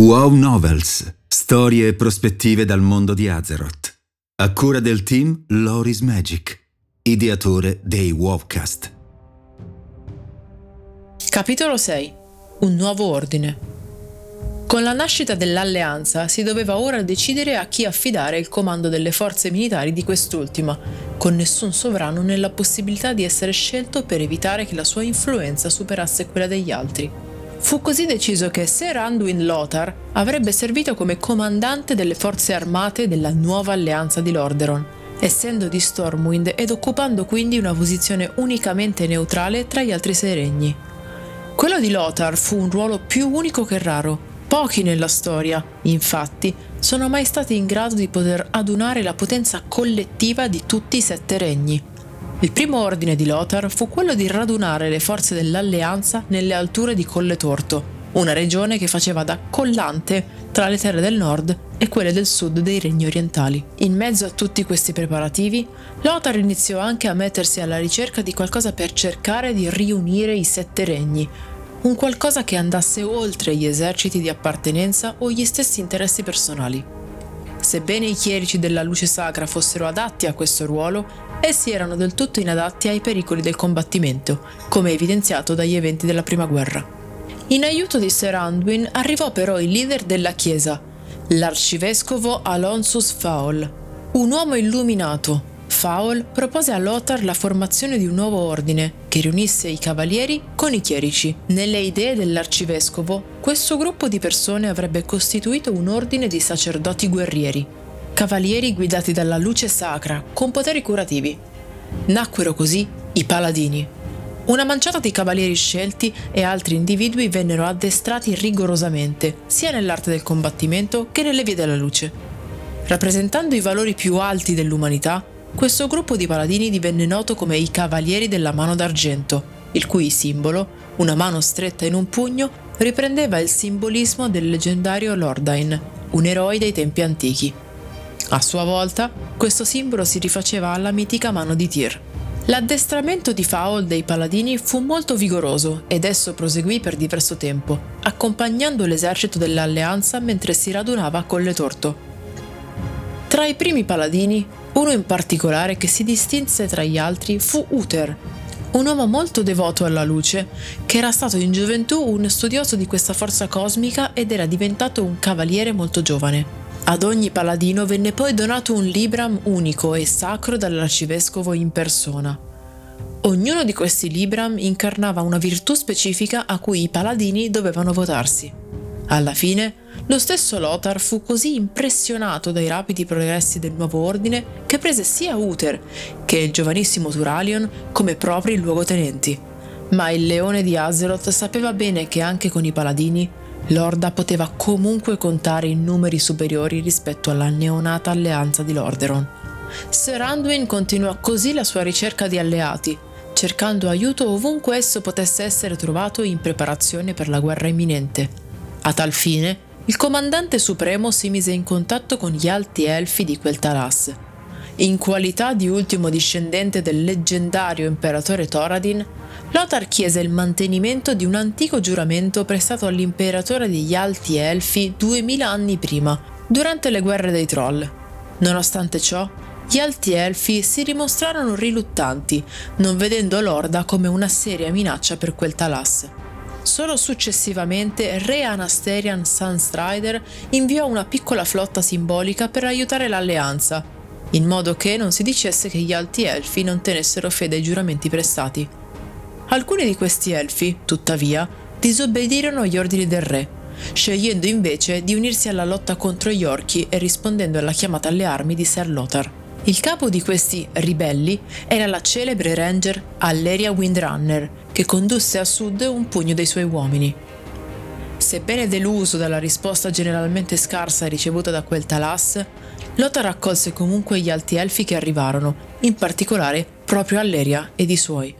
Wow Novels, storie e prospettive dal mondo di Azeroth. A cura del team Loris Magic, ideatore dei Wowcast. Capitolo 6 Un nuovo ordine. Con la nascita dell'alleanza si doveva ora decidere a chi affidare il comando delle forze militari di quest'ultima, con nessun sovrano nella possibilità di essere scelto per evitare che la sua influenza superasse quella degli altri. Fu così deciso che Ser Anduin Lothar avrebbe servito come comandante delle forze armate della nuova alleanza di Lordaeron, essendo di Stormwind ed occupando quindi una posizione unicamente neutrale tra gli altri sei regni. Quello di Lothar fu un ruolo più unico che raro. Pochi nella storia, infatti, sono mai stati in grado di poter adunare la potenza collettiva di tutti i sette regni. Il primo ordine di Lothar fu quello di radunare le forze dell'alleanza nelle alture di Colle Torto, una regione che faceva da collante tra le terre del nord e quelle del sud dei regni orientali. In mezzo a tutti questi preparativi, Lothar iniziò anche a mettersi alla ricerca di qualcosa per cercare di riunire i sette regni, un qualcosa che andasse oltre gli eserciti di appartenenza o gli stessi interessi personali. Sebbene i chierici della luce sacra fossero adatti a questo ruolo, essi erano del tutto inadatti ai pericoli del combattimento, come evidenziato dagli eventi della prima guerra. In aiuto di Sir Anduin arrivò però il leader della chiesa, l'arcivescovo Alonsus Faol, un uomo illuminato. Faol propose a Lothar la formazione di un nuovo ordine che riunisse i cavalieri con i chierici. Nelle idee dell'arcivescovo, questo gruppo di persone avrebbe costituito un ordine di sacerdoti guerrieri, cavalieri guidati dalla luce sacra con poteri curativi. Nacquero così i paladini. Una manciata di cavalieri scelti e altri individui vennero addestrati rigorosamente, sia nell'arte del combattimento che nelle vie della luce. Rappresentando i valori più alti dell'umanità, questo gruppo di paladini divenne noto come i Cavalieri della Mano d'Argento, il cui simbolo, una mano stretta in un pugno, riprendeva il simbolismo del leggendario Lordain, un eroe dei tempi antichi. A sua volta, questo simbolo si rifaceva alla mitica mano di Tyr. L'addestramento di Faol dei paladini fu molto vigoroso ed esso proseguì per diverso tempo, accompagnando l'esercito dell'alleanza mentre si radunava a Colle Torto. Tra i primi paladini, uno in particolare che si distinse tra gli altri fu Uther, un uomo molto devoto alla luce, che era stato in gioventù un studioso di questa forza cosmica ed era diventato un cavaliere molto giovane. Ad ogni paladino venne poi donato un libram unico e sacro dall'arcivescovo in persona. Ognuno di questi libram incarnava una virtù specifica a cui i paladini dovevano votarsi. Alla fine, lo stesso Lothar fu così impressionato dai rapidi progressi del nuovo ordine che prese sia Uther che il giovanissimo Turalion come propri luogotenenti. Ma il leone di Azeroth sapeva bene che anche con i paladini Lorda poteva comunque contare in numeri superiori rispetto alla neonata alleanza di Lordaeron. Sir Anduin continuò così la sua ricerca di alleati, cercando aiuto ovunque esso potesse essere trovato in preparazione per la guerra imminente. A tal fine, il comandante supremo si mise in contatto con gli alti elfi di quel Talas. In qualità di ultimo discendente del leggendario imperatore Thoradin, Lothar chiese il mantenimento di un antico giuramento prestato all'imperatore degli Alti Elfi duemila anni prima, durante le guerre dei Troll. Nonostante ciò, gli Alti Elfi si dimostrarono riluttanti, non vedendo l'Orda come una seria minaccia per quel Talas. Solo successivamente Re Anasterian Sunstrider inviò una piccola flotta simbolica per aiutare l'alleanza, in modo che non si dicesse che gli Alti Elfi non tenessero fede ai giuramenti prestati. Alcuni di questi elfi, tuttavia, disobbedirono agli ordini del re, scegliendo invece di unirsi alla lotta contro gli orchi e rispondendo alla chiamata alle armi di Ser Lothar. Il capo di questi ribelli era la celebre ranger Alleria Windrunner, che condusse a sud un pugno dei suoi uomini. Sebbene deluso dalla risposta generalmente scarsa ricevuta da quel Talas, Lothar raccolse comunque gli alti elfi che arrivarono, in particolare proprio Alleria ed i suoi.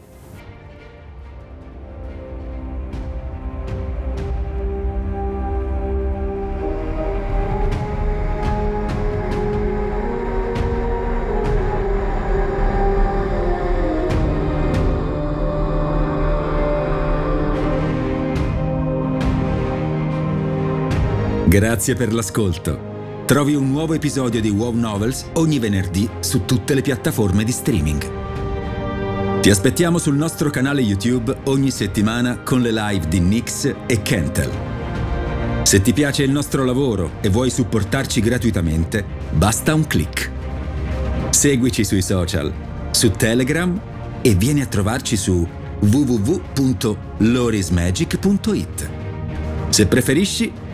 Grazie per l'ascolto. Trovi un nuovo episodio di WoW Novels ogni venerdì su tutte le piattaforme di streaming. Ti aspettiamo sul nostro canale YouTube ogni settimana con le live di Nix e Kentel. Se ti piace il nostro lavoro e vuoi supportarci gratuitamente, basta un clic. Seguici sui social, su Telegram e vieni a trovarci su www.lorismagic.it. Se preferisci,